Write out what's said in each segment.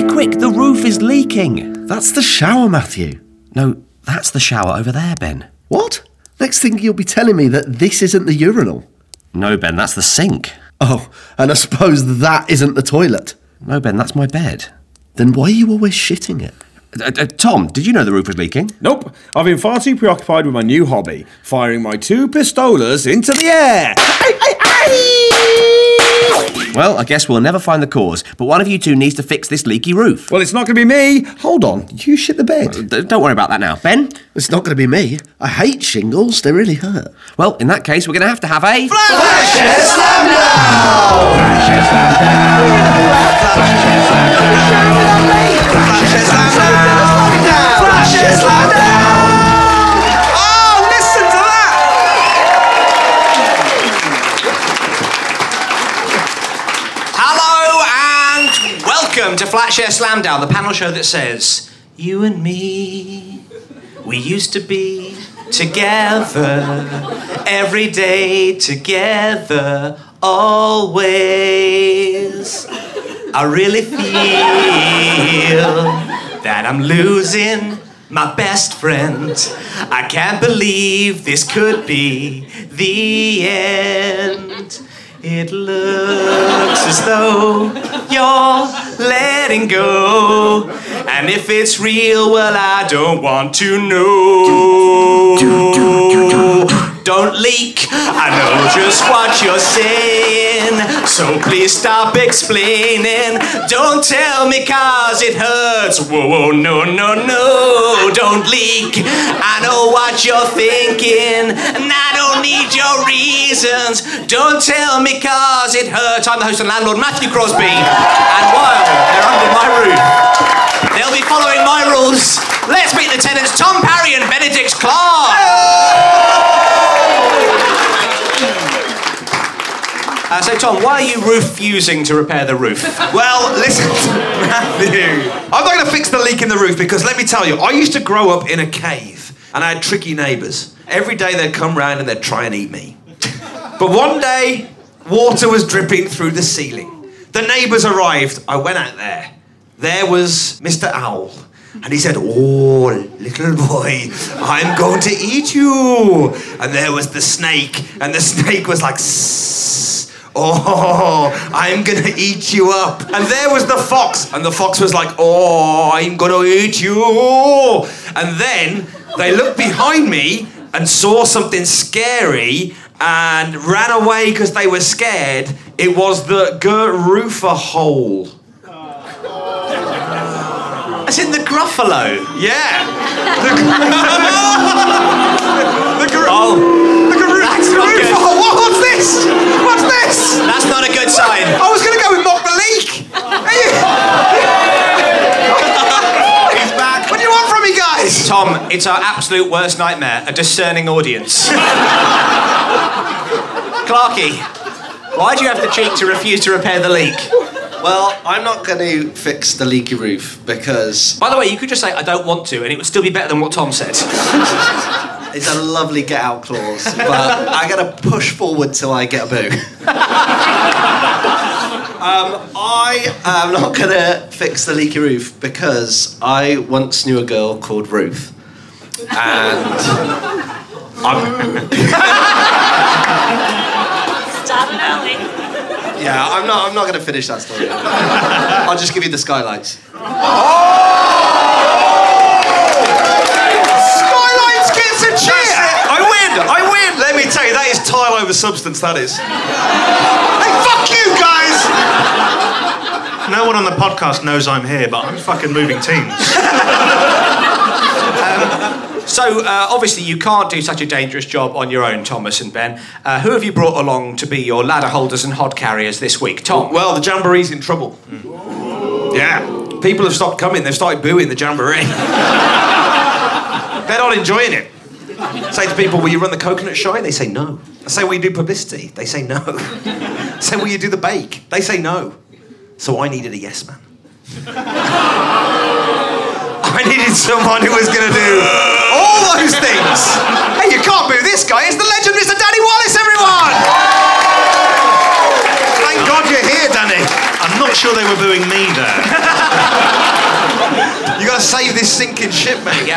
quick, quick, the roof is leaking. That's the shower, Matthew. No, that's the shower over there, Ben. What? Next thing you'll be telling me that this isn't the urinal. No, Ben, that's the sink. Oh, and I suppose that isn't the toilet. No, Ben, that's my bed. Then why are you always shitting it? Uh, uh, Tom, did you know the roof was leaking? Nope. I've been far too preoccupied with my new hobby, firing my two pistolas into the air. Well, I guess we'll never find the cause, but one of you two needs to fix this leaky roof. Well, it's not going to be me. Hold on. You shit the bed. Uh, d- don't worry about that now. Ben? It's not going to be me. I hate shingles. They really hurt. Well, in that case, we're going to have to have a. Oh, welcome to Flatshare Slamdown, the panel show that says, You and me, we used to be together, every day together, always. I really feel that I'm losing my best friend. I can't believe this could be the end. It looks as though you're letting go. And if it's real, well, I don't want to know. Don't leak, I know just what you're saying. So please stop explaining. Don't tell me cause it hurts. Whoa, whoa, no, no, no. Don't leak, I know what you're thinking. And I don't need your reasons. Don't tell me cause it hurts. I'm the host and landlord, Matthew Crosby. And while they're under my roof, they'll be following my rules. Let's meet the tenants, Tom Parry and Benedict Clark. Uh, so, Tom, why are you refusing to repair the roof? Well, listen, Matthew. I'm not going to fix the leak in the roof because let me tell you, I used to grow up in a cave and I had tricky neighbours. Every day they'd come round and they'd try and eat me. But one day, water was dripping through the ceiling. The neighbours arrived. I went out there. There was Mr. Owl. And he said, Oh, little boy, I'm going to eat you. And there was the snake. And the snake was like, "Sss." Oh, I'm gonna eat you up. And there was the fox. And the fox was like, Oh, I'm gonna eat you. And then they looked behind me and saw something scary and ran away because they were scared. It was the Roofer hole. As in the Gruffalo. Yeah. The, the, the Gr- that's the not good. hole. What- what's this? What's this? that's not a good sign. I was going to go with Mock the Leak. He's back. What do you want from me, guys? Tom, it's our absolute worst nightmare, a discerning audience. Clarky, why do you have the cheek to refuse to repair the leak? Well, I'm not going to fix the leaky roof because By the way, you could just say, I don't want to, and it would still be better than what Tom said. It's a lovely get out clause, but I got to push forward till I get a boo. um, I am not going to fix the leaky roof because I once knew a girl called Ruth. And I'm. Stop it early. yeah, I'm not, I'm not going to finish that story. I'll just give you the skylights. Skylights gets a cheer. I win. I win. Let me tell you, that is tile over substance. That is. hey, fuck you guys. No one on the podcast knows I'm here, but I'm fucking moving teams. So, uh, obviously, you can't do such a dangerous job on your own, Thomas and Ben. Uh, who have you brought along to be your ladder holders and hod carriers this week? Tom. Well, the jamboree's in trouble. Yeah. People have stopped coming. They've started booing the jamboree. They're not enjoying it. Say to people, will you run the coconut shy? They say no. I say, will you do publicity? They say no. I say, will you do the bake? They say no. So I needed a yes man. I needed someone who was going to do all those things. Hey, you can't boo this guy. It's the legend, Mr. Danny Wallace, everyone! Thank God you're here, Danny. I'm not sure they were booing me there. You got to save this sinking ship, mate.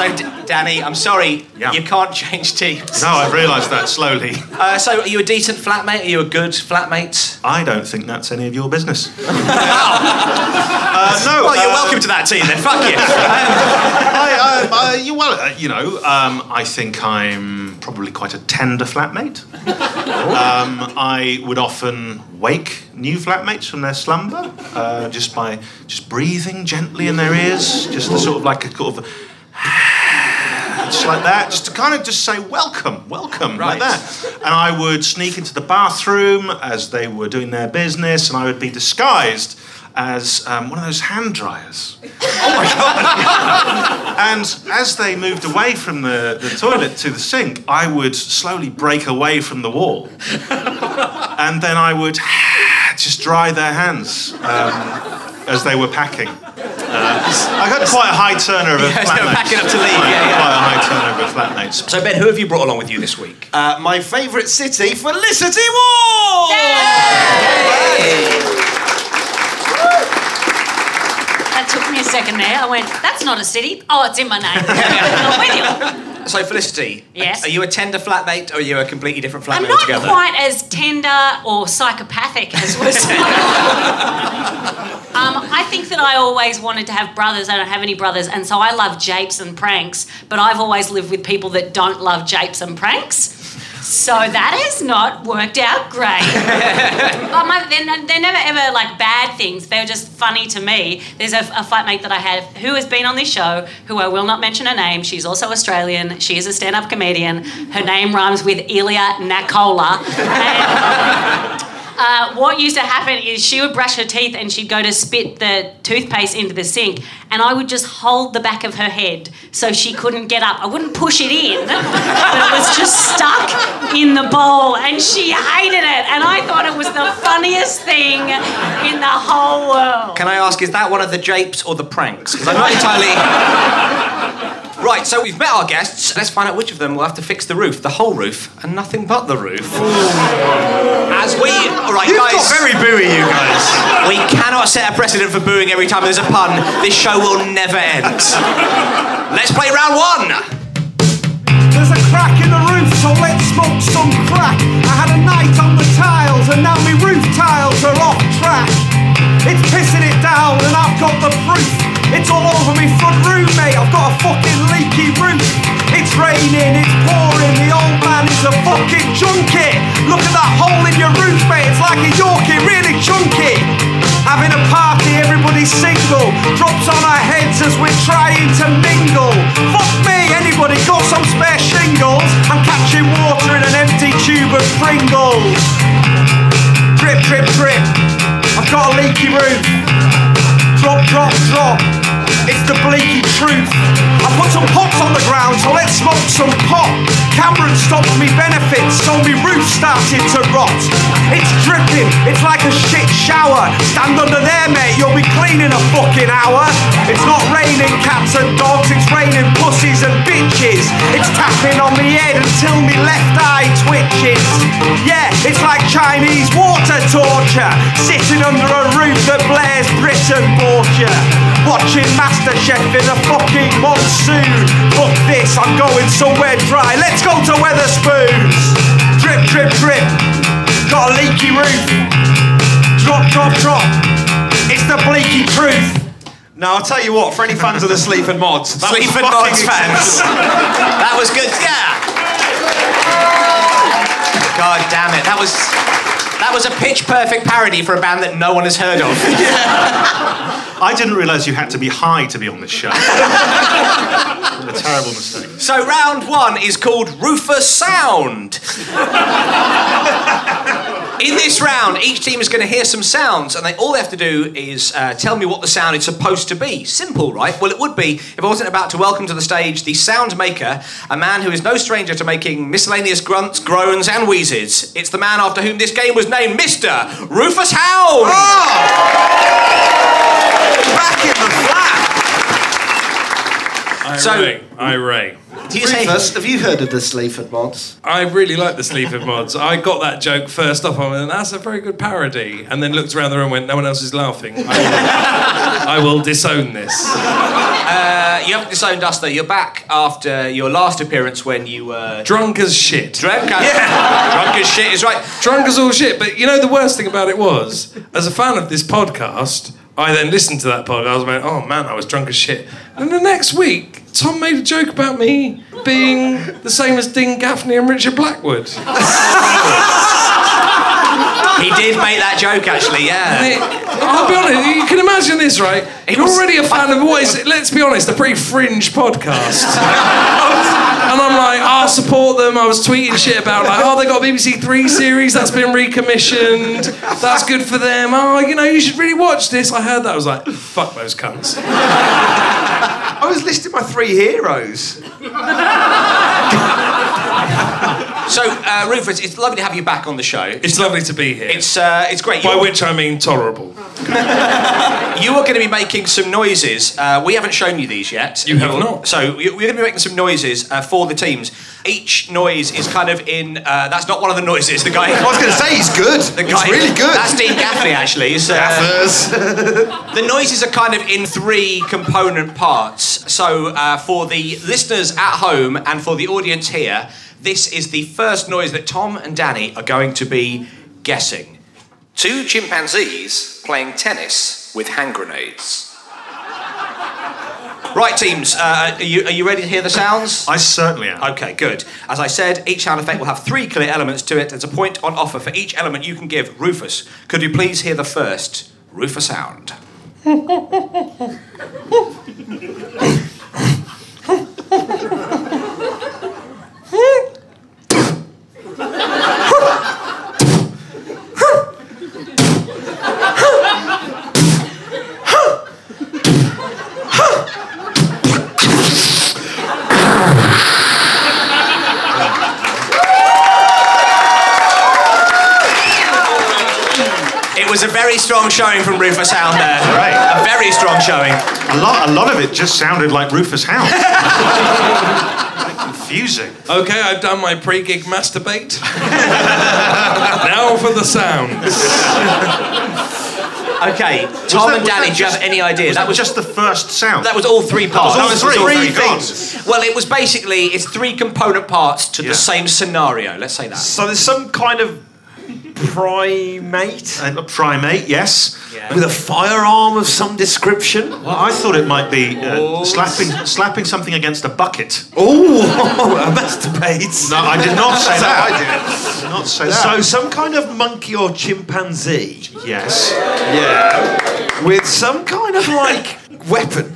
So, D- Danny, I'm sorry, Yeah. you can't change teams. No, I've realised that slowly. Uh, so, are you a decent flatmate? Are you a good flatmate? I don't think that's any of your business. uh, no. Well, you're uh, welcome to that team then. Fuck you. I, um, I, you, well, uh, you know, um, I think I'm probably quite a tender flatmate. Um, I would often wake new flatmates from their slumber uh, just by just breathing gently in their ears, just a sort of like a sort of. Just like that, just to kind of just say welcome, welcome, Right. like that. And I would sneak into the bathroom as they were doing their business, and I would be disguised as um, one of those hand dryers. Oh my god! and as they moved away from the, the toilet to the sink, I would slowly break away from the wall. And then I would just dry their hands um, as they were packing. Uh, I got quite a high turnover of Yeah, they flatmates. packing up to leave, Quite- yeah, yeah. Quite a high turnover of flatmates. So, Ben, who have you brought along with you this week? Uh, my favourite city, Felicity Ward! That took me a second there. I went, that's not a city. Oh, it's in my name. I'm with you. So, Felicity, Yes? are you a tender flatmate or are you a completely different flatmate together? I'm not altogether? quite as tender or psychopathic as was. I think that I always wanted to have brothers. I don't have any brothers, and so I love japes and pranks. But I've always lived with people that don't love japes and pranks. So that has not worked out great. but my, they're, they're never ever like bad things. They're just funny to me. There's a, a flatmate that I have who has been on this show, who I will not mention her name. She's also Australian. She is a stand-up comedian. Her name rhymes with Ilya Nakola. And, uh, what used to happen is she would brush her teeth and she'd go to spit the toothpaste into the sink, and I would just hold the back of her head so she couldn't get up. I wouldn't push it in, but it was just stuck in the bowl, and she hated it. And I thought it was the funniest thing in the whole world. Can I ask, is that one of the japes or the pranks? Because I'm not entirely. Right, so we've met our guests. Let's find out which of them will have to fix the roof, the whole roof, and nothing but the roof. As we, all right, You've guys, got very booey, you guys. we cannot set a precedent for booing every time there's a pun. This show will never end. Let's play round one. There's a crack in the roof, so let's smoke some crack. I had a night on the tiles, and now my roof tiles are off track. It's pissing it down, and I've got the proof. It's all over me front room, mate. I've got a fucking leaky roof. It's raining, it's pouring. The old man is a fucking junkie. Look at that hole in your roof, mate. It's like a Yorkie, really chunky. Having a party, everybody's single. Drops on our heads as we're trying to mingle. Fuck me, anybody got some spare shingles? I'm catching water in an empty tube of Pringles. Drip, drip, drip. I've got a leaky roof. Drop, drop, drop. The bleaky truth. I put some pots on the ground, so let's smoke some pot. Cameron stopped me benefits, so me roof started to rot. It's dripping, it's like a shit shower. Stand under there, mate, you'll be clean in a fucking hour. It's not raining cats and dogs, it's raining pussies and bitches. It's tapping on me head until me left eye twitches. Yeah, it's like Chinese water torture. Sitting under a roof that blares Britain bought Watching Watching MasterChef in a fucking monsoon. Fuck this, I'm going somewhere dry. Let's go to Wetherspoons. Drip, drip, drip. Got a leaky roof. Drop, drop, drop. It's the bleaky truth. Now, I'll tell you what, for any fans of the Sleaford Mods, that Sleaford fucking Mods fans. That was good. Yeah. God damn it. That was that was a pitch perfect parody for a band that no one has heard of. I didn't realise you had to be high to be on this show. a terrible mistake. So round one is called Rufus Sound. In this round, each team is going to hear some sounds, and they all they have to do is uh, tell me what the sound is supposed to be. Simple, right? Well, it would be if I wasn't about to welcome to the stage the sound maker, a man who is no stranger to making miscellaneous grunts, groans, and wheezes. It's the man after whom this game was named Mr. Rufus Hound. Back in the flat. So- Irate. Irate. Do you say? Rufus, have you heard of the Sleaford mods? I really like the Sleaford mods. I got that joke first off. I went, that's a very good parody. And then looked around the room and went, no one else is laughing. I will, I will disown this. Uh, you haven't disowned us though. You're back after your last appearance when you were Drunk as shit. drunk. Yeah. drunk as shit is right. Drunk as all shit. But you know, the worst thing about it was, as a fan of this podcast, I then listened to that podcast and went, oh man, I was drunk as shit. And the next week, Tom made a joke about me being the same as Dean Gaffney and Richard Blackwood. He did make that joke actually. Yeah. And it- I'll be honest, you can imagine this, right? You're was- already a fan of what is, let's be honest, a pretty fringe podcast. and I'm like, I'll support them. I was tweeting shit about, like, oh, they got a BBC Three series that's been recommissioned. That's good for them. Oh, you know, you should really watch this. I heard that. I was like, fuck those cunts. I was listing my three heroes. So uh, Rufus, it's lovely to have you back on the show. It's lovely to be here. It's uh, it's great. By You're- which I mean tolerable. You are going to be making some noises. Uh, we haven't shown you these yet. You have not. So we're going to be making some noises uh, for the teams. Each noise is kind of in. Uh, that's not one of the noises. The guy. I was going to say he's good. The guy, really good. That's Dean Gaffney, actually. He's, uh, Gaffers. the noises are kind of in three component parts. So, uh, for the listeners at home and for the audience here, this is the first noise that Tom and Danny are going to be guessing. Two chimpanzees playing tennis with hand grenades. Right, teams, uh, are, you, are you ready to hear the sounds? I certainly am. Okay, good. As I said, each sound effect will have three clear elements to it. There's a point on offer for each element you can give. Rufus, could you please hear the first Rufus sound? A very strong showing from Rufus Hound there. Right. A very strong showing. A lot, a lot of it just sounded like Rufus Hound. Confusing. Okay, I've done my pre gig masturbate. now for the sounds. Okay, Tom that- and Danny, that do you have any idea? Was that was just the first sound. That was all three oh, parts. all That was three. Oh, all Three things. Well, it was basically it's three component parts to Yeah. the same scenario. Let's say that. So there's some kind of primate a primate, yes. Yeah. with a firearm of some description. Well, I thought it might be uh, slapping, slapping something against a bucket. Oh, a masturbate. No, I did not say that. I did Did not say that. So some kind of monkey or chimpanzee. yes. Yeah. With some kind of like weapon.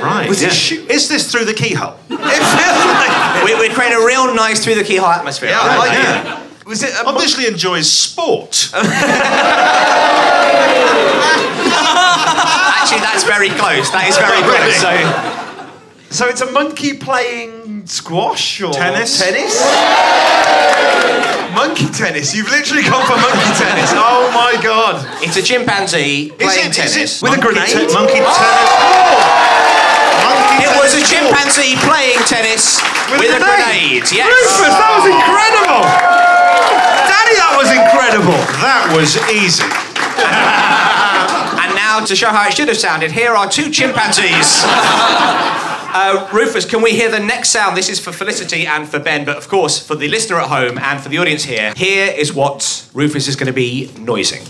Right. Was yeah. shoot- Is this through the keyhole? It feels like. We, we're creating a real nice through the keyhole atmosphere. Yeah, I like Yeah. it. Was it a mon- Obviously enjoys sport. Actually, that's very close. That is very close. So, So it's a monkey playing squash or Tennis. Tennis. monkey tennis. You've literally gone for monkey tennis. Oh my god. it's a chimpanzee playing it- is tennis. it- With a Monkey grenade? te- monkey tennis. Oh! Monkey It was a tennis chimpanzee playing tennis with, a grenade. Yes. Rufus, that was incredible. Daddy, that was incredible. That was easy. And now, to show how it should have sounded, here are two chimpanzees. Uh, Rufus, can we hear the next sound? This is for Felicity and for Ben, but of course for the listener at home and for the audience here. Here is what Rufus is going to be noising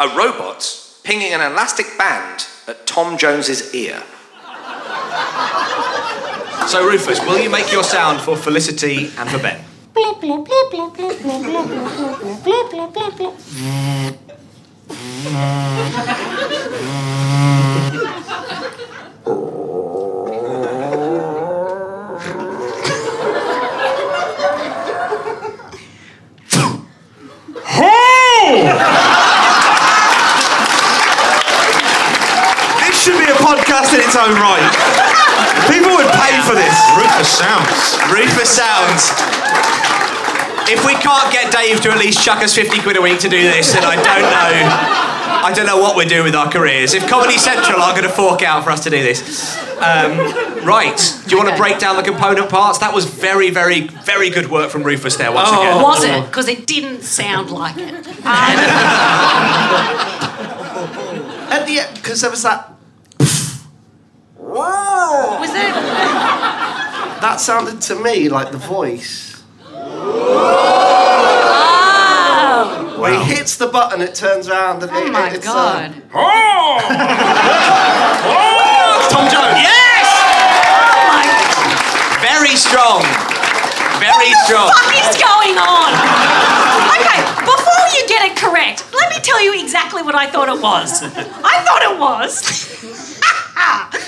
a robot pinging an elastic band at Tom Jones's ear. So, Rufus, will you make your sound for Felicity and for Ben? This should be a podcast in its own right. People would pay for this. Rufus sounds. Rufus sounds. If we can't get Dave to at least chuck us 50 quid a week to do this, then I don't know. I don't know what we're doing with our careers. If Comedy Central are going to fork out for us to do this. Um, right. Do you want to break down the component parts? That was very, very, very good work from Rufus there once Oh. again. Was it? Because it didn't sound like it. Um, At the end, because there was that. Whoa! Was it? That sounded to me like the voice. Oh, Where he hits the button, it turns around and oh it, my it's, god. Uh, Tom Jones. Yes! Oh my Very strong. Very strong. What is going on? Okay, before you get it correct, let me tell you exactly what I thought it was. I thought it was. I,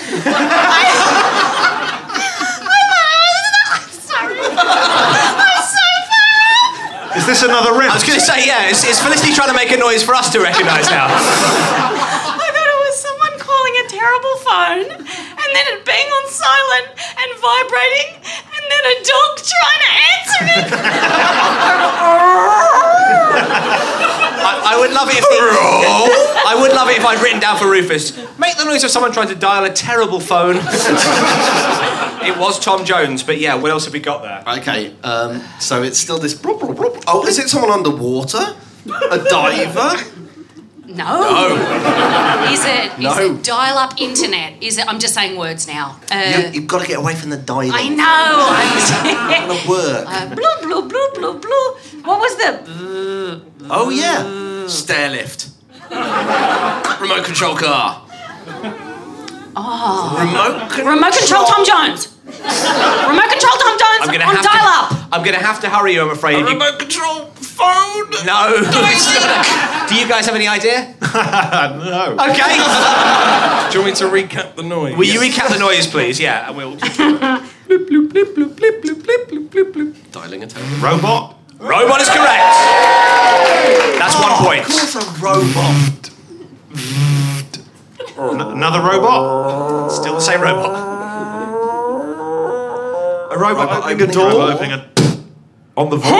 I'm sorry. I'm so bad. Is this another rim? I was going to say, yeah, is, is Felicity trying to make a noise for us to recognise now? I thought it was someone calling a terrible phone and then it being on silent and vibrating and then a dog trying to answer it. I, I would love it if the, I would love it if I'd written down for Rufus. Make the noise of someone trying to dial a terrible phone. It was Tom Jones, but yeah, what else have we got there? Okay, um, so it's still this. blop, blop, blop. Oh, is it someone underwater? A diver? No. No. is it? Is No. it dial-up internet? Is it? I'm just saying words now. Uh, You, you've got to get away from the diving. I know. I'm It's gonna work. uh, blue, blue, blue, blue, blue. What was the? oh yeah, stair lift. Remote control car. Oh. Remote control. Remote control Tom Jones. Remote control Tom Jones I'm gonna on have dial-up. to. I'm gonna have to hurry you. I'm afraid. You- Remote control phone. no. Do you guys have any idea? no. Okay. Do you want me to recap the noise? Will you recap the noise, please? Yeah, and we'll. Just. Blip, blip, blip, blip, blip, blip, blip, blip, blip. Dialing a tone. Robot? Robot is correct. That's one point. Of course, a robot. N- another robot? Still the same robot. A robot, opening a Robot door. opening a. On the voice.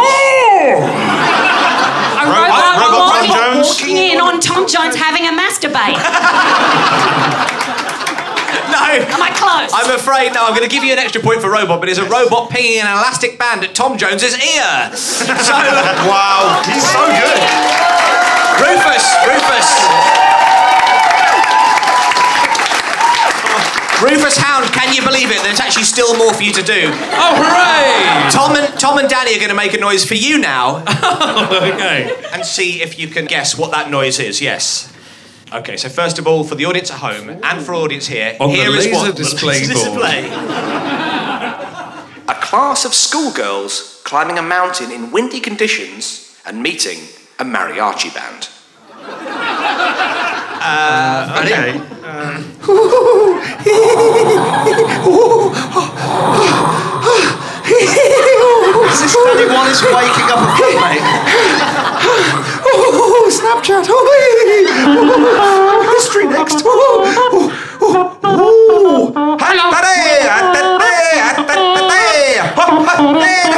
A robot, robot walking, Tom Jones? walking in on Tom Jones having a masturbate. No. Am I close? I'm afraid no. I'm going to give you an extra point for robot, but it's a robot pinging an elastic band at Tom Jones's ear. So Wow, he's so good. Rufus, Rufus. Rufus Hound, can you believe it? There's actually still more for you to do. Oh, hooray! Tom and Tom and Danny are going to make a noise for you now, okay. and see if you can guess what that noise is. Yes. Okay. So first of all, for the audience at home and for audience here, On here is what display board. display. A class of schoolgirls climbing a mountain in windy conditions and meeting a mariachi band. Uh, uh, okay. Um, Is this anyone is waking up a footmate? oh, Snapchat. Oh, oh, history next. Oh, oh, oh, oh.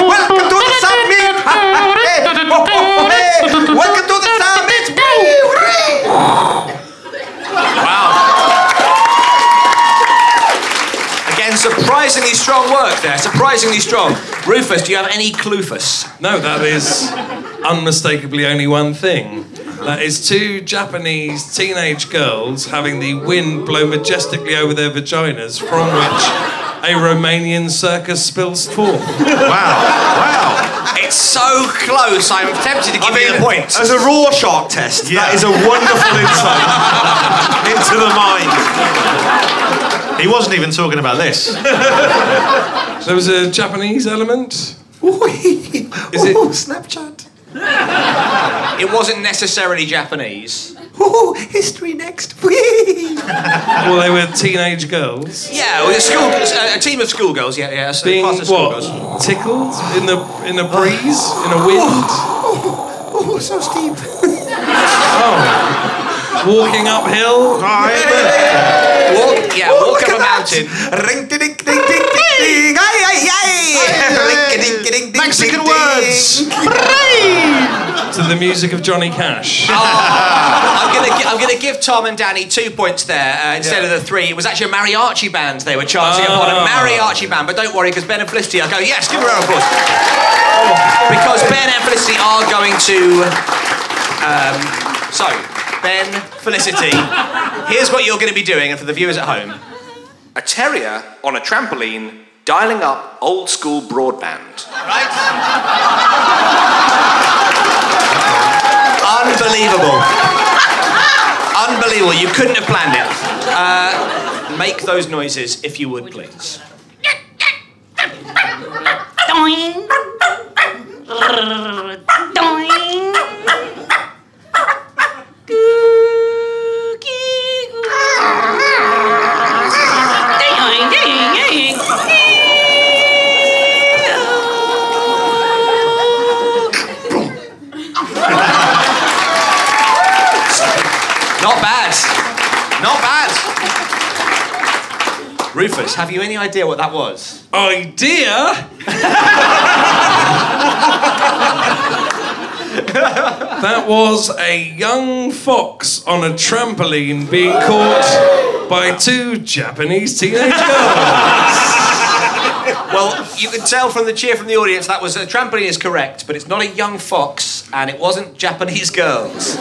Welcome to the summit. Welcome to the summit. Again, surprisingly strong work there. Surprisingly strong. Rufus, do you have any clufus? No, that is unmistakably only one thing. That is two Japanese teenage girls having the wind blow majestically over their vaginas, from which a Romanian circus spills forth. Wow. Wow. It's so close. I'm tempted to give you the point. As a Rorschach test, that is a wonderful insight into the mind. He wasn't even talking about this. There was a Japanese element. Is it? Snapchat. It wasn't necessarily Japanese. Oh, history next. Well, they were teenage girls Yeah, well, a school, a, a team of schoolgirls. Yeah, yeah. A being class of schoolgirls. tickled in the in a breeze in a wind. Oh, oh, oh so steep. Oh. Walking uphill. Walk, yeah, walk up a mountain. Ring, ding, ding, ding, ding, ding. Ay, ay, ay. Ring, ding, ding, ding, Mexican ding, words. to the music of Johnny Cash. I'm gonna, gi- I'm going to give Tom and Danny two points there uh, instead of the three. It was actually a mariachi band they were chanting upon. A Ah. mariachi band, but don't worry, because Ben and Felicity are going, yes, give her a round of applause. Because Ben and Felicity are going to. Um, so, Ben, Felicity, here's what you're going to be doing, and for the viewers at home. A terrier on a trampoline dialing up old school broadband. Right? Unbelievable. Unbelievable. You couldn't have planned it. Uh, make those noises if you would, please. Not bad. Not bad. Rufus, have you any idea what that was? Idea? that was a young fox on a trampoline being caught by two Japanese teenage girls. Well, you can tell from the cheer from the audience that was a trampoline is correct, but it's not a young fox and it wasn't Japanese girls.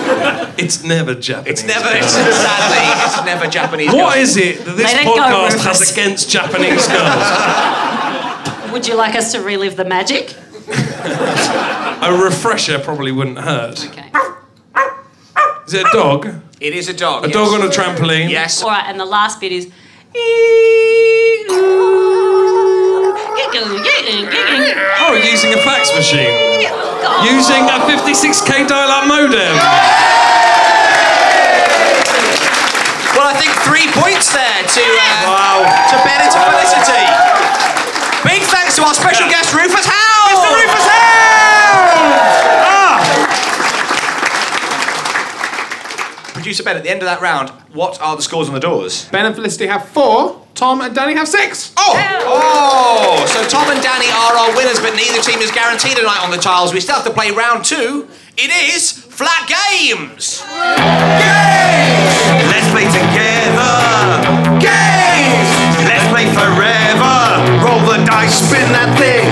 It's never Japanese. It's never, it's, sadly, it's never Japanese girls. What is it that this Let it go, podcast has against Japanese girls? Would you like us to relive the magic? A refresher probably wouldn't hurt. Okay. Is it a dog? It is a dog. A yes. dog on a trampoline? Yes. All right, and the last bit is. Oh, using a fax machine. Using a 56k dial-up modem. Well, I think three points there to uh, to Ben and to Felicity. Big thanks to our special guest Rufus Howe. Mr. Rufus ah! Producer Ben, at the end of that round, what are the scores on the doors? Ben and Felicity have four. Tom and Danny have six. Oh! Oh! So Tom and Danny are our winners, but neither team is guaranteed a night on the tiles. We still have to play round two. It is flat games. games. Let's play together. Games. Let's play forever. Roll the dice, spin that thing,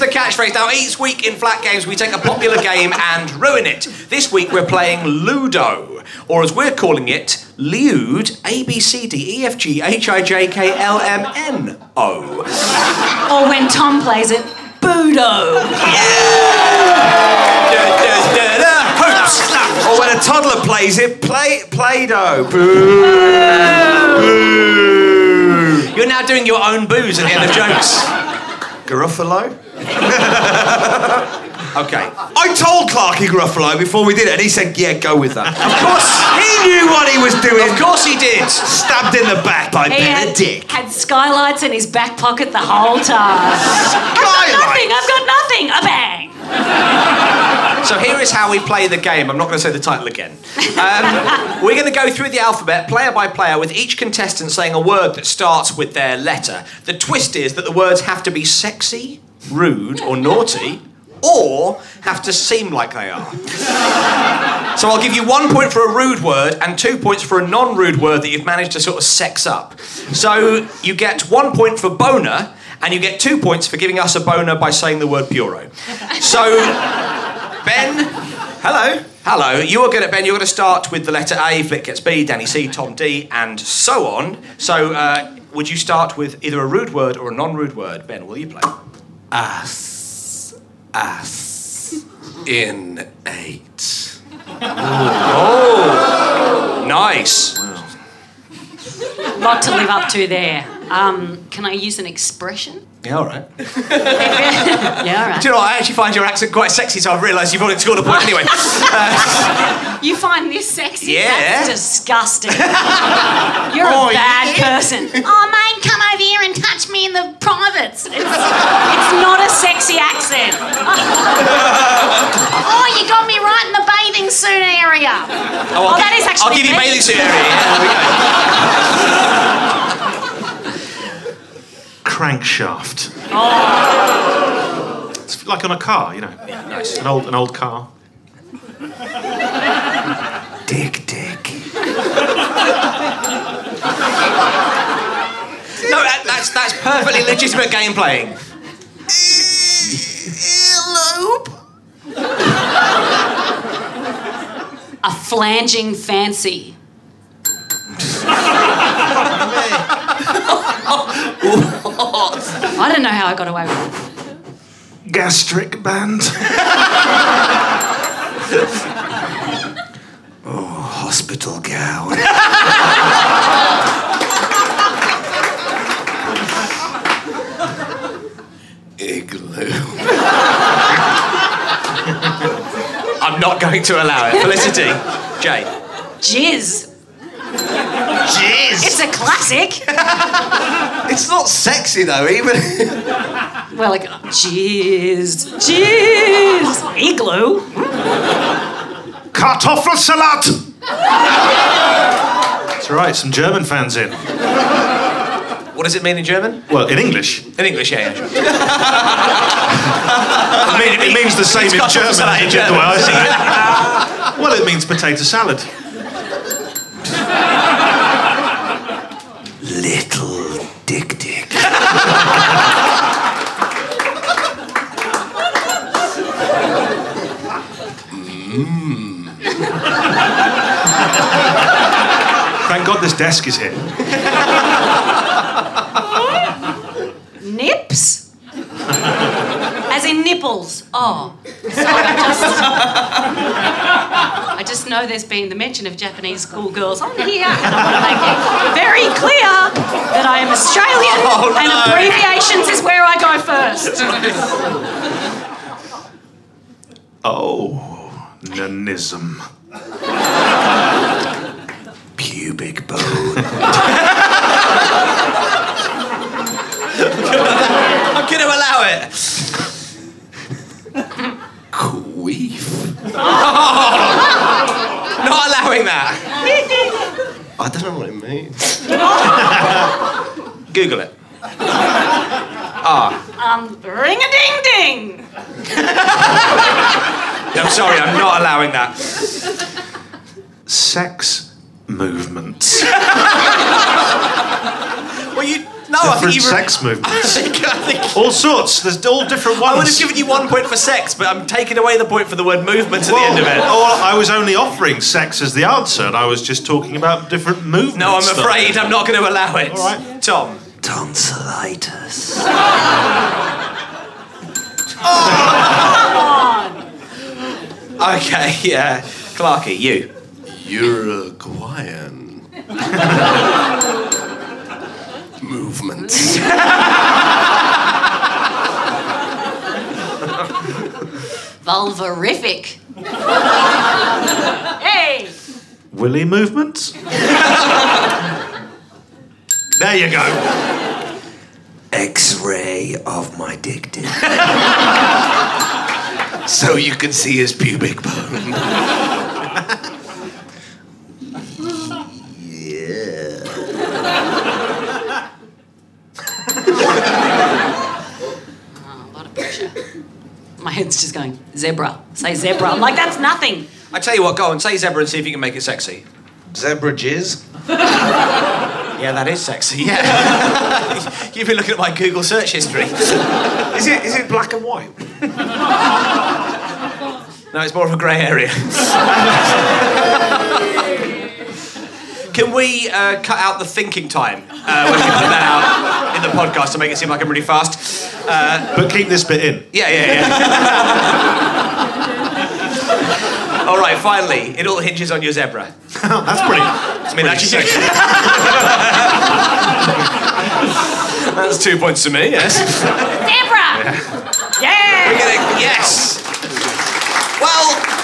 The catchphrase. Now, each week in Flat Games, we take a popular game and ruin it. This week, we're playing Ludo, or as we're calling it, Liud A B C D E F G H I J K L M N O. Or when Tom plays it, Budo. Hoops. Or when a toddler plays it, play Play-Doh. You're now doing your own booze at the end of jokes. Gruffalo? Okay. I told Clarky Gruffalo before we did it, and he said, "Yeah, go with that." Of course, he knew what he was doing. Of course he did. Stabbed in the back by He had, Benedict. had skylights in his back pocket the whole time. I've got nothing, I've got nothing. A bang. So here is how we play the game. I'm not going to say the title again. Um, we're going to go through the alphabet, player by player, with each contestant saying a word that starts with their letter. The twist is that the words have to be sexy, rude, or naughty, or have to seem like they are. So I'll give you one point for a rude word and two points for a non-rude word that you've managed to sort of sex up. So you get one point for boner, and you get two points for giving us a boner by saying the word bureau. So, Ben, hello. Hello. You are good at Ben. You're going to start with the letter A. Flick gets B. Danny C. Tom D. And so on. So, uh, would you start with either a rude word or a non-rude word? Ben, will you play? Ass. Ass. In eight. Oh, nice. Lot to live up to there. Um, can I use an expression? Yeah, all right. Yeah, all right. Do you know what? I actually find your accent quite sexy, so I've realised you've already scored a point anyway. Uh, You find this sexy? Yeah. That's disgusting. You're a Oh, bad yeah. person. Oh, mate, come over here and touch me in the privates. It's, it's not a sexy accent. oh, you got me right in the bathing suit area. Oh, oh that actually. I'll give me. you bathing suit area. Crankshaft. Oh. It's like on a car, you know. Yeah, nice. An old, an old car. dick, dick. No, that, that's that's perfectly legitimate game playing. A flanging fancy. I don't know how I got away with it. Gastric band. Oh, hospital gown. Igloo. I'm not going to allow it. Felicity, Jay. Jizz. Jizz. It's a classic. It's not sexy though, even. Well, like, jizz. Jizz. Igloo. Kartoffelsalat. That's right. Some German fans in. What does it mean in German? Well, in English. In English, yeah, yeah. Sure. I mean, it means the same in got German. salad in the way I see it. Well, it means potato salad. Little dick dick. Thank God this desk is here. Nips? As in nipples. Oh. Sorry, I just. I just know there's been the mention of Japanese schoolgirls on here, and I want to make it very clear that I am Australian Oh, and abbreviations is where I go first. Oh, nanism. Pubic bone. I'm going to allow it. Queef. Not allowing that. I don't know what it means. Google it. Ah. Um, ring a ding ding. I'm sorry, I'm not allowing that. Sex movements. Well, you. I think Different you. sex I movements. think, I think All sorts. There's all different ones. I would have given you one point for sex, but I'm taking away the point for the word movement at well, the end of it. Or I was only offering sex as the answer, and I was just talking about different movements. No, I'm that- afraid I'm not going to allow it. All right. Tom. Tonsillitis. Oh! okay, yeah. Clarky, you. Uruguayan. Movements. Vulvarific. hey. Willy movements. there you go. X-ray of my dick dick. so you can see his pubic bone. yeah. Oh, a lot of pressure. My head's just going, zebra. Say zebra. I'm like, that's nothing. I tell you what, go on, say zebra and see if you can make it sexy. Zebra jizz. Yeah, that is sexy. Yeah. You've been looking at my Google search history. Is it is it black and white? No, it's more of a grey area. Can we uh, cut out the thinking time uh, when we put that out in the podcast to make it seem like I'm really fast? Uh, But keep this bit in. yeah, yeah, yeah. all right, finally, it all hinges on your zebra. That's pretty. I mean, actually, that's two points to me. Yes. Zebra! We're Yeah! gonna, yes. Well, do you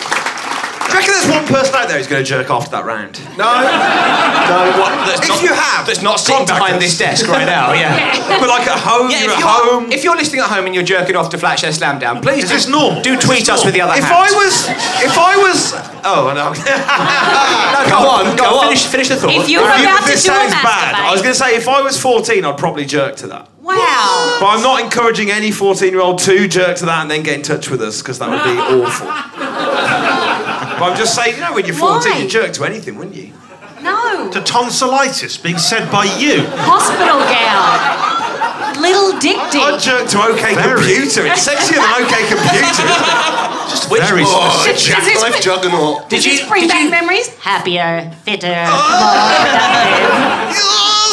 reckon there's one one person out there who's going to jerk off to that round? No. No. What, that's If not, you have, that's not sitting contact behind us. this desk right now. Yeah. But like at home, Yeah, you're if at you're, home. if you're listening at home and you're jerking off to Flatshare Slam Down, please Is do, this normal? do tweet us with the other If hand. I was, if I was, oh no, no, go, on, go, on. Finish, finish the thought. If you were about to this do a sounds bad. I was going to say if I was 14, I'd probably jerk to that. Wow. But I'm not encouraging any 14 year old to jerk to that and then get in touch with us because that would be awful. But I'm just saying, you know, when you're 14, Why? you jerk to anything, wouldn't you? No. To tonsillitis being said by you. Hospital gown. Little dick dick. I'd dick. jerk to OK Very. Computer. It's sexier than OK Computer. Just Which- very Oh, specific. Does this Life juggernaut. Did you? Just bring did back you- memories? Happier, fitter, oh! more productive.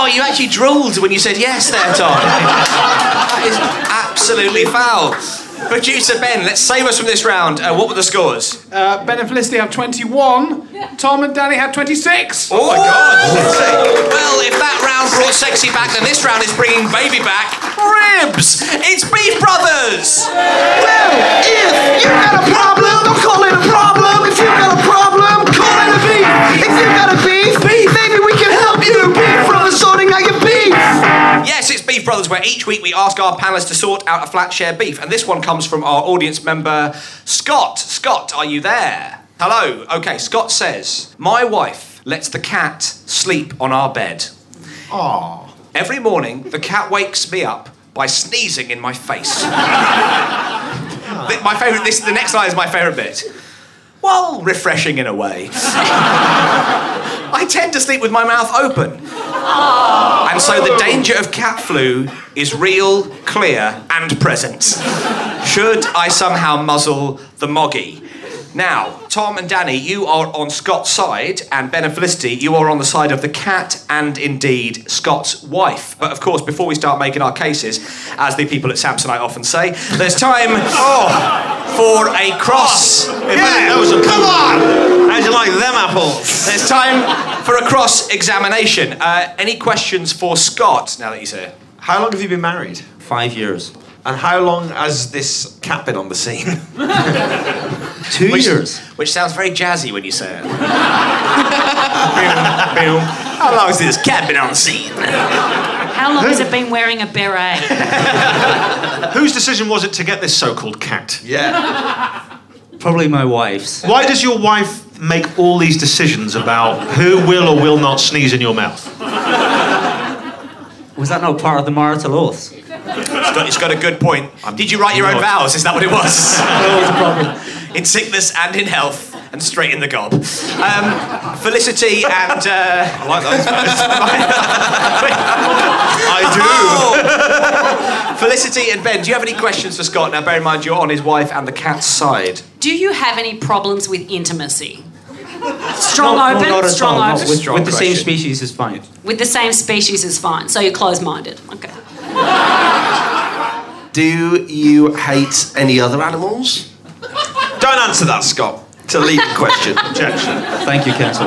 Oh, you actually drooled when you said yes there, Tom. that is absolutely foul. Producer Ben, let's save us from this round. Uh, what were the scores? Uh, ben and Felicity have 21. Tom and Danny have 26. Oh my God! Well, if that round brought sexy back, then this round is bringing baby back. Ribs! It's Beef Brothers! Well, if you got a problem, don't call it a problem. Where each week we ask our panelists to sort out a flat share beef. And this one comes from our audience member, Scott. Scott, are you there? Hello. Okay, Scott says, My wife lets the cat sleep on our bed. Aww. Every morning, the cat wakes me up by sneezing in my face. My favorite. This the next line is my favorite bit. Well, refreshing in a way. I tend to sleep with my mouth open. And so the danger of cat flu is real, clear, and present. Should I somehow muzzle the moggy? Now, Tom and Danny, you are on Scott's side, and Ben and Felicity, you are on the side of the cat and indeed Scott's wife. But of course, before we start making our cases, as the people at Samsonite often say, there's time oh, for a cross. Yeah, those are come on! How'd you like them apples? There's time for a cross examination. Uh, any questions for Scott now that he's here? How long have you been married? Five years. And how long has this cat been on the scene? Two Which, years. which sounds very jazzy when you say it. boom, boom. How long has this cat been on the scene? How long has it been wearing a beret? Whose decision was it to get this so-called cat? yeah. Probably my wife's. Why does your wife make all these decisions about who will or will not sneeze in your mouth? Was that not part of the marital oath? It's got, it's got a good point. Did you write your own not. vows? Is that what it was? That a problem. in sickness and in health, and straight in the gob. Um, Felicity and. Uh, I like those I oh! Felicity and Ben, do you have any questions for Scott? Now, bear in mind you're on his wife and the cat's side. Do you have any problems with intimacy? Strong No, no, open, not strong all. Open. with, Strong with the same species is fine. With the same species is fine. So you're closed-minded. Okay. Do you hate any other animals? do. Don't answer that, Scott. It's a leading question. Objection. Thank you, Council.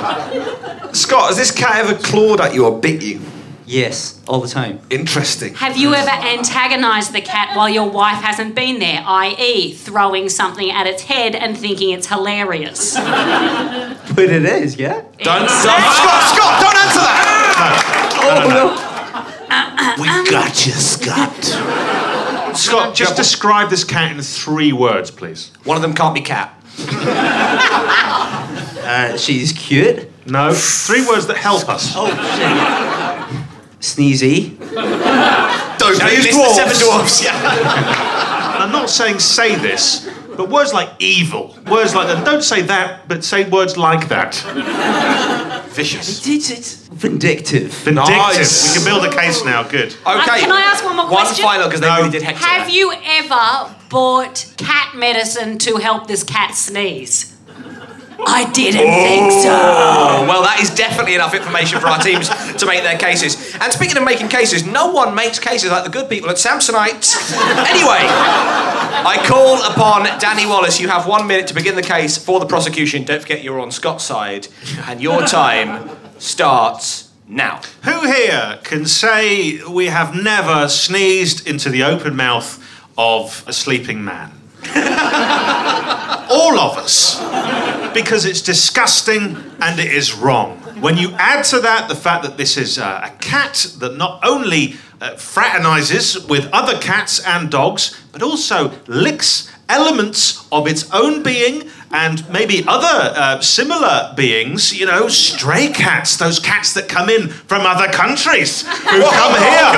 Scott, has this cat ever clawed at you or bit you? Yes, all the time. Interesting. Have you ever antagonised the cat while your wife hasn't been there, i.e., throwing something at its head and thinking it's hilarious? But it is, yeah? Don't, don't Scott, Scott, don't answer that! We got you, Scott. Scott, just describe this cat in three words, please. One of them can't be cat. Uh, she's cute, No, three words that help us. Sneezy, Don't No, you use missed seven dwarfs. dwarfs. Yeah. I'm not saying say this, but words like evil, words like that. Don't say that, but say words like that. Vicious. it's, it's vindictive. Vindictive. Nice. We can build a case now. Good. Okay. Uh, can I ask one more question? One final, because they No. really did hector. Have you ever bought cat medicine to help this cat sneeze? I didn't think so. Oh, well, that is definitely enough information for our teams to make their cases. And speaking of making cases, no one makes cases like the good people at Samsonite. Anyway, I call upon Danny Wallace. You have one minute to begin the case for the prosecution. Don't forget you're on Scott's side, and your time starts now. Who here can say we have never sneezed into the open mouth of a sleeping man. All of us. Because it's disgusting and it is wrong. When you add to that the fact that this is uh, a cat that not only uh, fraternizes with other cats and dogs, but also licks elements of its own being and maybe other uh, similar beings, you know, stray cats, those cats that come in from other countries, who come here,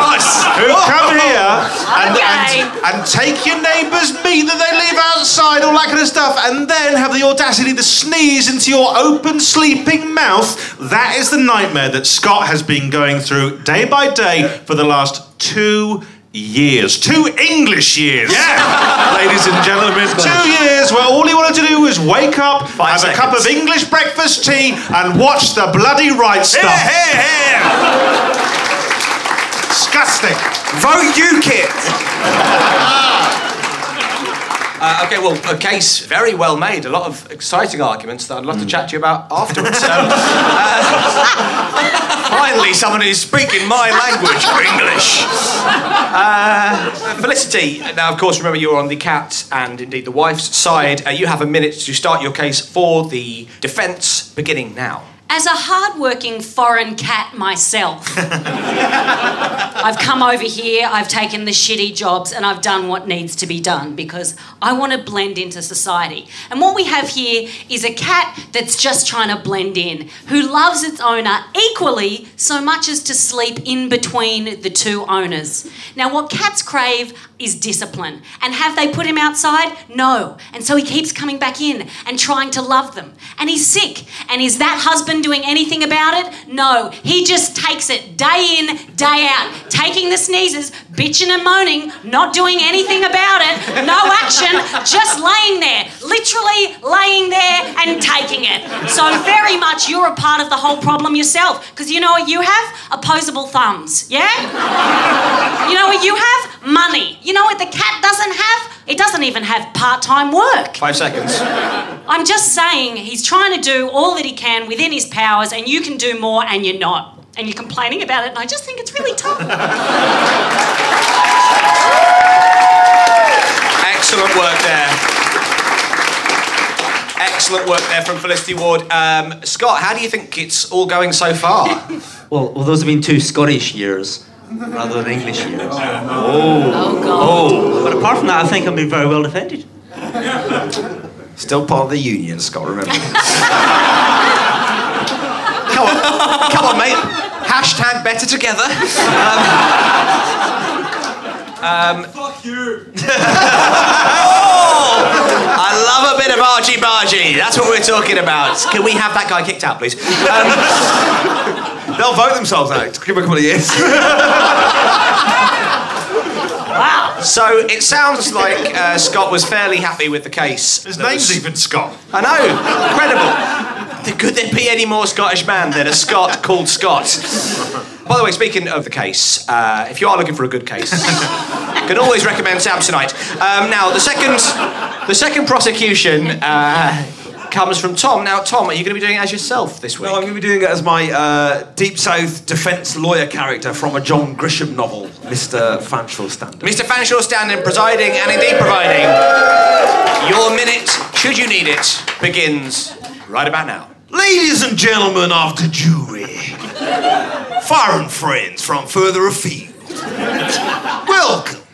who come here and, and, and take your neighbour's meat that they leave outside, all that kind of stuff, and then have the audacity to sneeze into your open, sleeping mouth. That is the nightmare that Scott has been going through day by day for the last two years. Two English years. Yeah. Ladies and gentlemen, two years where all he wanted to do was wake up, have a cup of English breakfast tea, and watch the bloody right stuff. Here, here, here. Disgusting. Vote UKIP. Uh, okay, well, a case very well made. A lot of exciting arguments that I'd love to chat to you about afterwards. Um, uh, finally, someone who's speaking my language, English. Uh, Felicity, now, of course, remember you're on the cat and indeed the wife's side. Uh, you have a minute to start your case for the defence, beginning now. As a hard-working foreign cat myself, I've come over here, I've taken the shitty jobs, and I've done what needs to be done because I want to blend into society. And what we have here is a cat that's just trying to blend in, who loves its owner equally so much as to sleep in between the two owners. Now, what cats crave is discipline. And have they put him outside? No. And so he keeps coming back in and trying to love them. And he's sick. And is that husband doing anything about it? No. He just takes it day in, day out, taking the sneezes, bitching and moaning, not doing anything about it, no action, just laying there, literally laying there and taking it. So, very much you're a part of the whole problem yourself. Because you know what you have? Opposable thumbs, yeah? You know what you have? Money. You know what the cat doesn't have? It doesn't even have part time work. Five seconds. I'm just saying he's trying to do all that he can within his powers, and you can do more, and you're not. And you're complaining about it, and I just think it's really tough. Excellent work there. Excellent work there from Felicity Ward. Um, Scott, how do you think it's all going so far? Well, well, those have been two Scottish years rather than English years. Oh. Oh, God. Oh. But apart from that, I think I've been very well defended. Still part of the union, Scott, remember. Come on, come on, mate. Hashtag better together. Um, um, Fuck you. oh, I love a bit of argy bargy. That's what we're talking about. Can we have that guy kicked out, please? Um, They'll vote themselves out. Give them a couple of years. wow. So it sounds like uh, Scott was fairly happy with the case. His name's even Scott. I know, incredible. Could there be any more Scottish man than a Scott called Scott? By the way, speaking of the case, uh, if you are looking for a good case, can always recommend Samsonite. Um, now, the second, the second prosecution uh, comes from Tom. Now, Tom, are you going to be doing it as yourself this week? No, I'm going to be doing it as my uh, Deep South defence lawyer character from a John Grisham novel, Mr. Fanshawe Standing. Mr. Fanshawe standing, presiding, and indeed providing. Your minute, should you need it, begins right about now. Ladies and gentlemen of the jury, foreign friends from further afield, welcome.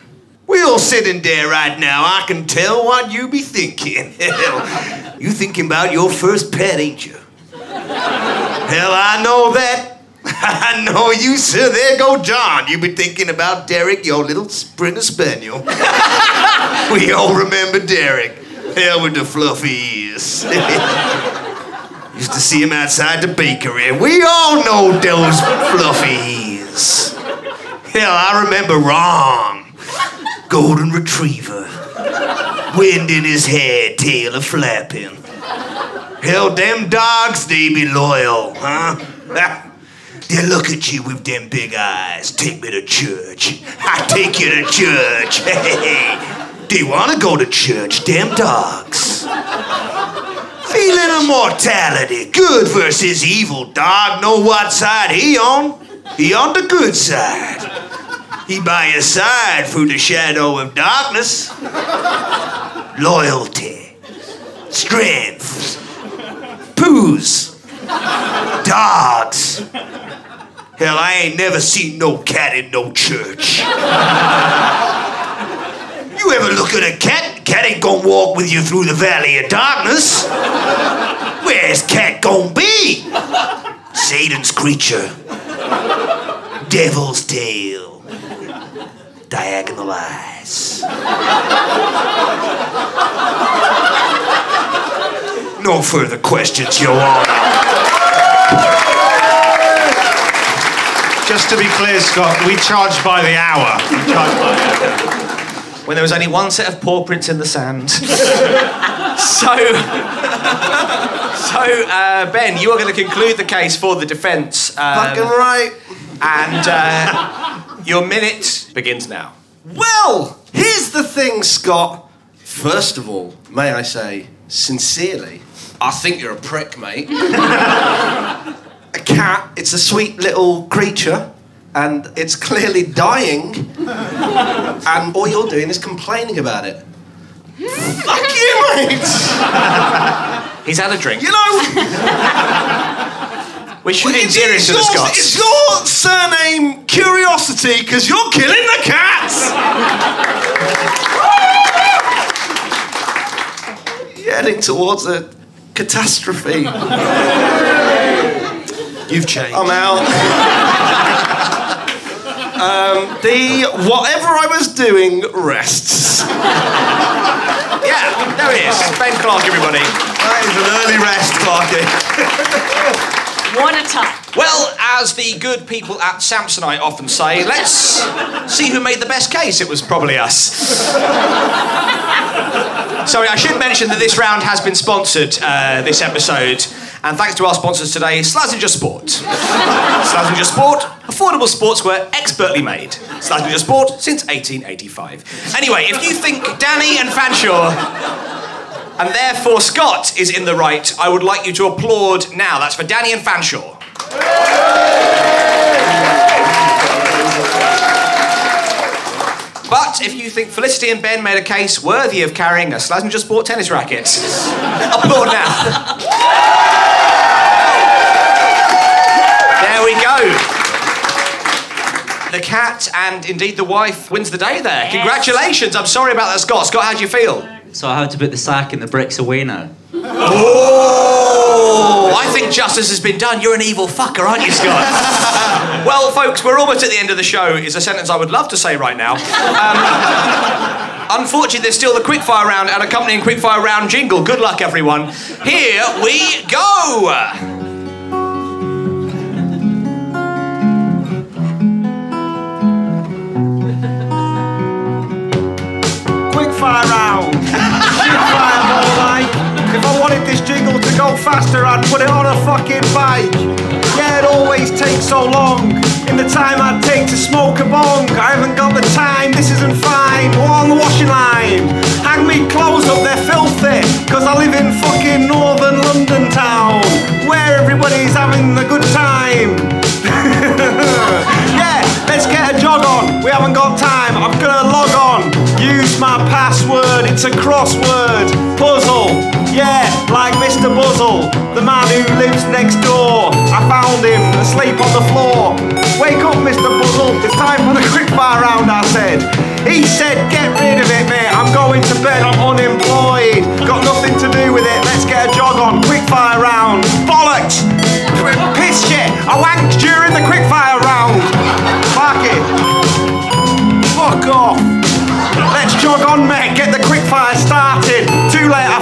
We all sitting there right now. I can tell what you be thinking. Hell, you thinking about your first pet, ain't you? Hell, I know that. I know you, sir. There go John. You be thinking about Derek, your little Springer Spaniel. we all remember Derek. Hell with the fluffy ears. Used to see him outside the bakery. We all know those fluffies. Hell, I remember Ron. Golden retriever. Wind in his hair, tail a flapping. Hell, them dogs, they be loyal, huh? They look at you with them big eyes. Take me to church. I take you to church. Hey, they want to go to church, them dogs. Feeling immortality, good versus evil. Dog know what side he on. He on the good side. He by your side through the shadow of darkness. Loyalty, strength, poos, dogs. Hell, I ain't never seen no cat in no church. You ever look at a cat? Cat ain't gonna walk with you through the valley of darkness. Where's cat gonna be? Satan's creature. Devil's tail. Diagonal eyes. No further questions, Your Honor. Just to be clear, Scott, we charge by the hour. We charge by the hour. When there was only one set of paw prints in the sand. so, so uh, Ben, you are going to conclude the case for the defence. Um, Fucking right. And uh, your minute begins now. Well, here's the thing, Scott. First of all, may I say, sincerely, I think you're a prick, mate. a cat, it's a sweet little creature, and it's clearly dying, and all you're doing is complaining about it. Fuck you, mate! He's had a drink. You know, We should it's, endear him to the Scots. it's your surname, Curiosity, because you're killing the cats! You're heading towards a catastrophe. You've changed. I'm out. um, the whatever I was doing rests. Yeah, there he is. Ben Clark, everybody. That is an early rest, Clarky. What a time. Well, as the good people at Samsonite often say, let's see who made the best case. It was probably us. Sorry, I should mention that this round has been sponsored uh, this episode. And thanks to our sponsors today, Slazenger Sport. Slazenger Sport, affordable sportswear expertly made. Slazenger Sport since 1885. Anyway, if you think Danny and Fanshawe and therefore Scott is in the right, I would like you to applaud now. That's for Danny and Fanshawe. But if you think Felicity and Ben made a case worthy of carrying a Slazenger Sport tennis racket, applaud now. There we go. The cat and indeed the wife wins the day there. Congratulations. I'm sorry about that, Scott. Scott, how do you feel? So I have to put the sack and the bricks away now. Oh, I think justice has been done. You're an evil fucker, aren't you, Scott? well, folks, we're almost at the end of the show, is a sentence I would love to say right now. Um, unfortunately, there's still the quickfire round and accompanying quickfire round jingle. Good luck, everyone. Here we go. Quick fire round. Faster, I'd put it on a fucking bike. Yeah, it always takes so long. In the time I'd take to smoke a bong, I haven't got the time, this isn't fine. Or on the washing line. Hang me clothes up, they're filthy. Cause I live in fucking northern London town. Where everybody's having a good time. yeah, let's get a jog on. We haven't got time. I'm gonna log on. Use my password. It's a crossword puzzle. Yeah, like Mr. Buzzle, the man who lives next door. I found him asleep on the floor. Wake up, Mr. Buzzle. It's time for the quickfire round. I said. He said, "Get rid of it, mate. I'm going to bed. I'm unemployed. Got nothing to do with it. Let's get a jog on. Quickfire round. Bollocks! Piss shit! I wanked during the quickfire round. Fuck it. Fuck off. Let's jog on, mate. Get the quickfire started. Too late, I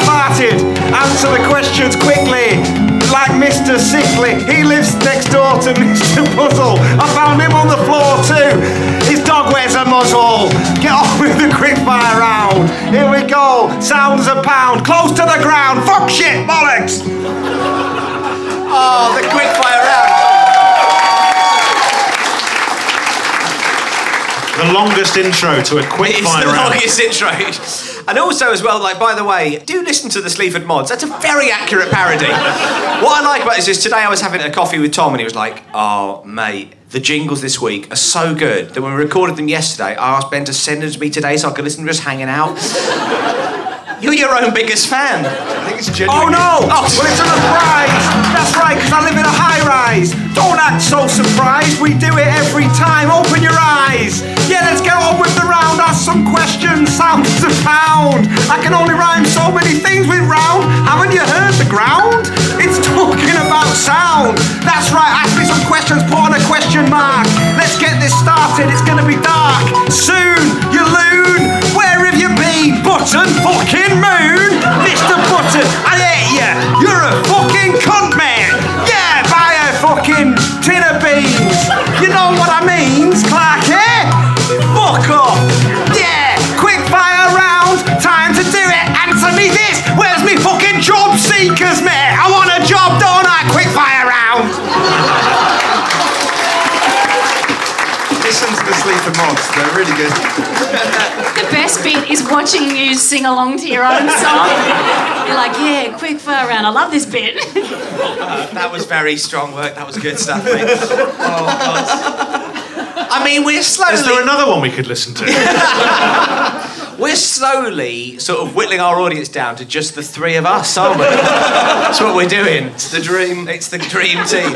Answer the questions quickly. Like Mr. Sickly, he lives next door to Mr. Puzzle. I found him on the floor too. His dog wears a muzzle. Get on with the quickfire round. Here we go. Sounds a pound. Close to the ground. Fuck shit, bollocks. Oh, the quickfire round. The longest intro to a quick It's fire the round. longest intro. And also, as well, like, by the way, do listen to the Sleaford Mods. That's a very accurate parody. what I like about this is today I was having a coffee with Tom and he was like, oh, mate, the jingles this week are so good that when we recorded them yesterday, I asked Ben to send them to me today so I could listen to us hanging out. You're your own biggest fan. I think it's genuine. Oh no! Oh. Oh, well, it's a surprise! That's right, because I live in a high rise. Don't act so surprised, we do it every time. Open your eyes. Yeah, let's get on with the round. Ask some questions, sound to pound. I can only rhyme so many things with round. Haven't you heard the ground? It's talking about sound. That's right, ask me some questions, put on a question mark. Let's get this started, it's gonna be dark. Soon, you loon. Where have you Button fucking moon! Mr. Button, I hate ya! You're a fucking cunt man! Yeah, buy a fucking tin of beans! You know what I mean, Clark, eh? Fuck off! Yeah! Quick fire round! Time to do it! Answer me this! Where's me fucking job seekers, mate? To the Mods. They're really good. The best bit is watching you sing along to your own song. You're like, yeah, quick fire round. I love this bit. That was very strong work. That was good stuff, mate. Oh, God. I mean, we're slowly. Is there another one we could listen to? We're slowly sort of whittling our audience down to just the three of us, aren't we? That's what we're doing. It's the dream. It's the dream team.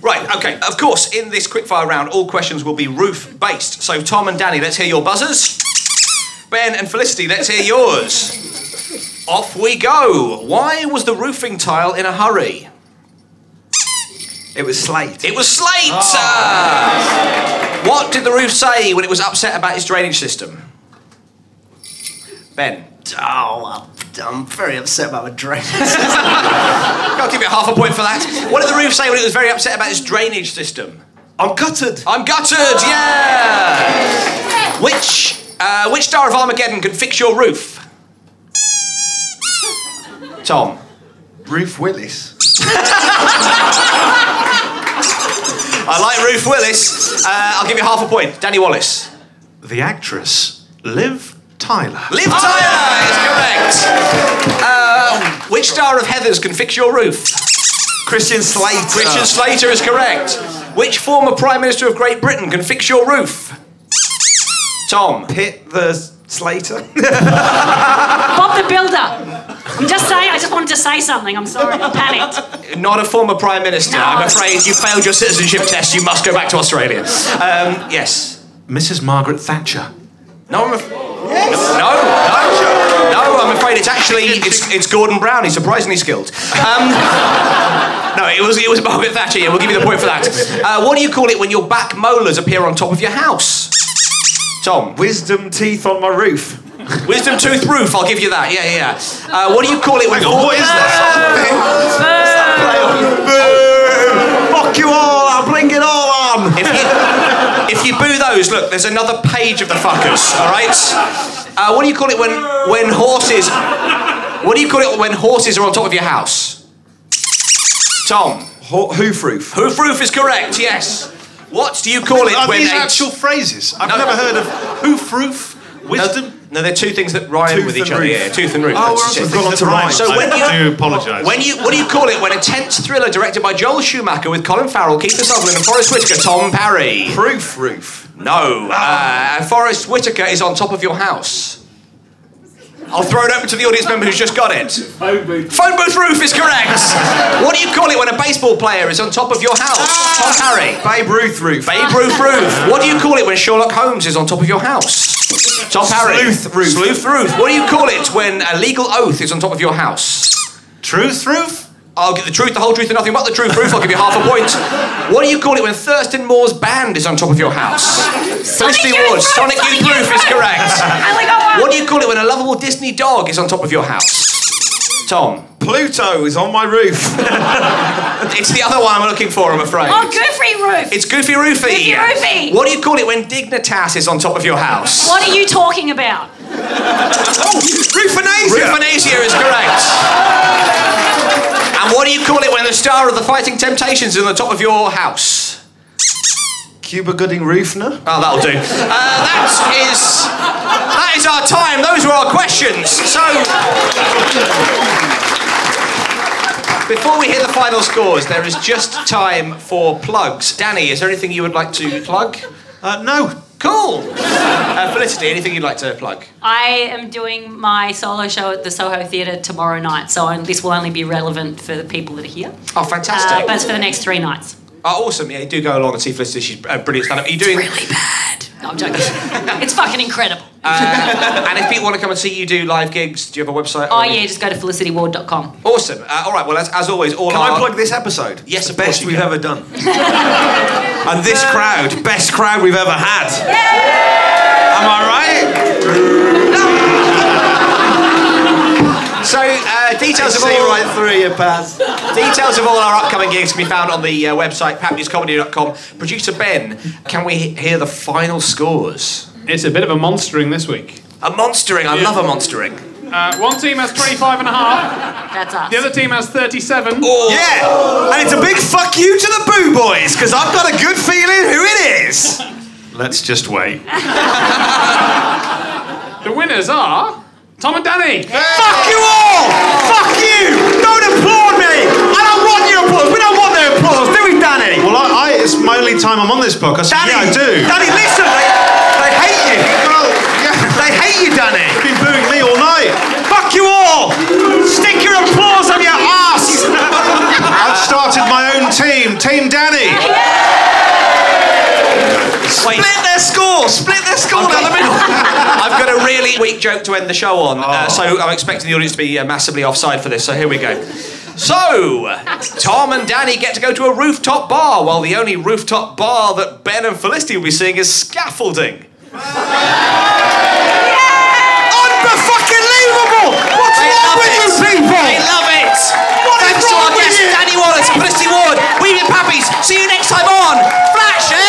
Right, okay. Of course, in this quickfire round, all questions will be roof based. So, Tom and Danny, let's hear your buzzers. Ben and Felicity, let's hear yours. Off we go. Why was the roofing tile in a hurry? It was slate. It was slate! Ah. What did the roof say when it was upset about its drainage system? Ben. Oh, I'm very upset about my drainage. I'll give you half a point for that. What did the roof say when it was very upset about its drainage system? I'm gutted. I'm gutted, yeah! Which, uh, which star of Armageddon can fix your roof? Tom. Ruth Willis. I like Ruth Willis. Uh, I'll give you half a point. Danny Wallace. The actress, Liv Tyler. Liv Tyler is correct. Uh, which star of Heathers can fix your roof? Christian Slater. Christian Slater is correct. Which former Prime Minister of Great Britain can fix your roof? Tom. Pitt the Slater. Bob the Builder. I'm just saying, I just wanted to say something. I'm sorry, I panicked. Not a former Prime Minister. I'm afraid you failed your citizenship test. You must go back to Australia. Um, yes. Mrs. Margaret Thatcher. No, I'm af- no, no, no. I'm afraid it's actually it's, it's Gordon Brown. He's surprisingly skilled. Um, no, it was it was Margaret Thatcher. Yeah, we'll give you the point for that. Uh, what do you call it when your back molars appear on top of your house? Tom. Wisdom teeth on my roof. Wisdom tooth roof. I'll give you that. Yeah, yeah. yeah. Uh, what do you call it when? Hang on, what is Fuck boo those, look, there's another page of the fuckers. All right. Uh, what do you call it when when horses? What do you call it when horses are on top of your house? Tom. Ho- hoof roof. Hoof roof is correct. Yes. What do you call it Are when these a- actual phrases? I've No. never heard of hoof roof, wisdom. No, they're two things that rhyme Tooth with each other. roof. Yeah, tooth and roof. Oh, That's we're it. on- we've gone on to rhyme. So when I you do apologise. when you what do you call it when a tense thriller directed by Joel Schumacher with Colin Farrell, Kiefer Sutherland, and Forest Whitaker, Tom Parry? Proof roof. No. Uh, and Forest Whitaker is on top of your house. I'll throw it open to the audience member who's just got it. Phone booth. Phone booth roof is correct. what do you call it when a baseball player is on top of your house? Ah. Tom Parry. Babe Ruth roof. Babe Ruth roof. What do you call it when Sherlock Holmes is on top of your house? Tom Parry. Sleuth roof. Sleuth roof. What do you call it when a legal oath is on top of your house? Truth roof. I'll get the truth, the whole truth, and nothing but the truth roof. I'll give you half a point. What do you call it when Thurston Moore's band is on top of your house? Felicity Youth Woods. Sonic Sonic Youth Youth Roof is correct. I only got one. What do you call it when a lovable Disney dog is on top of your house? Tom. Pluto is on my roof. It's the other one I'm looking for, I'm afraid. Oh, Goofy Roof. It's Goofy Roofy. Goofy Roofy. What do you call it when Dignitas is on top of your house? What are you talking about? oh, Roofanasia. Roofanasia is correct. What do you call it when the star of the Fighting Temptations is on the top of your house? Cuba Gooding Roofner. Oh, that'll do. Uh, that is that is our time. Those were our questions. So. Before we hit the final scores, there is just time for plugs. Danny, is there anything you would like to plug? Uh, no. Cool. Uh, Felicity, anything you'd like to plug? I am doing my solo show at the Soho Theatre tomorrow night, so I- this will only be relevant for the people that are here. Oh, fantastic. Uh, but it's for the next three nights. Oh, awesome. Yeah, you do go along and see Felicity. She's a brilliant stand up. Are you doing. really bad. No, I'm joking. it's fucking incredible. Uh, and if people want to come and see you do live gigs, do you have a website? Oh, yeah, just go to felicityward.com. Awesome. Uh, all right, well, as, as always, all Can our... I plug this episode? Yes, the of course best you we've can. ever done. and this crowd, best crowd we've ever had. Am I right? So, uh, details of See all... right through you, Paz. Details of all our upcoming gigs can be found on the uh, website, papnewscomedy.com. Producer Ben, can we hear the final scores? It's a bit of a monstering this week. A monstering. I love a monstering. Uh, one team has 25 and a half. That's us. The other team has 37. Yeah! And it's a big fuck you to the Boo Boys, because I've got a good feeling who it is. Let's just wait. The winners are Tom and Danny. Fuck you all! Fuck you! Don't applaud me! I don't want your applause! We don't want their applause, do we, Danny? Well, I, I it's my only time I'm on this podcast. Danny! yeah, I do. Danny, listen! They, they hate you! Well, yeah. They hate you, Danny! You've been booing me all night. Fuck you all! Stick your applause on your ass! I've started my own team, Team Danny. Wait. Split their score! Split their score down the middle! I've got a really weak joke to end the show on, Oh. uh, so I'm expecting the audience to be uh, massively offside for this, so here we go. So, Tom and Danny get to go to a rooftop bar, while the only rooftop bar that Ben and Felicity will be seeing is scaffolding. Unfucking-leavable! What's They wrong with it. you people? They love it. What Thanks to our. Danny Wallace, Ward, Weaving. See you next time on Flatshare eh?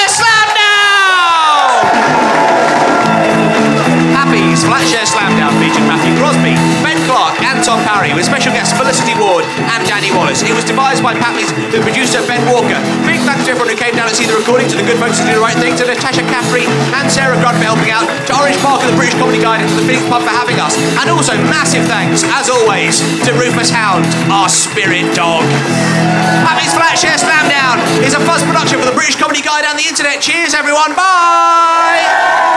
Tom Parry, with special guests Felicity Ward and Danny Wallace. It was devised by Pappy's with producer Ben Walker. Big thanks to everyone who came down and see the recording, to the good folks who do the right thing, to Natasha Caffrey and Sarah Grunt for helping out, to Orange Park and the British Comedy Guide, and to the Phoenix Pub for having us. And also massive thanks, as always, to Rufus Hound, our spirit dog. Pappy's Flatshare Slam Down is a fuzz production for the British Comedy Guide and the internet. Cheers, everyone. Bye.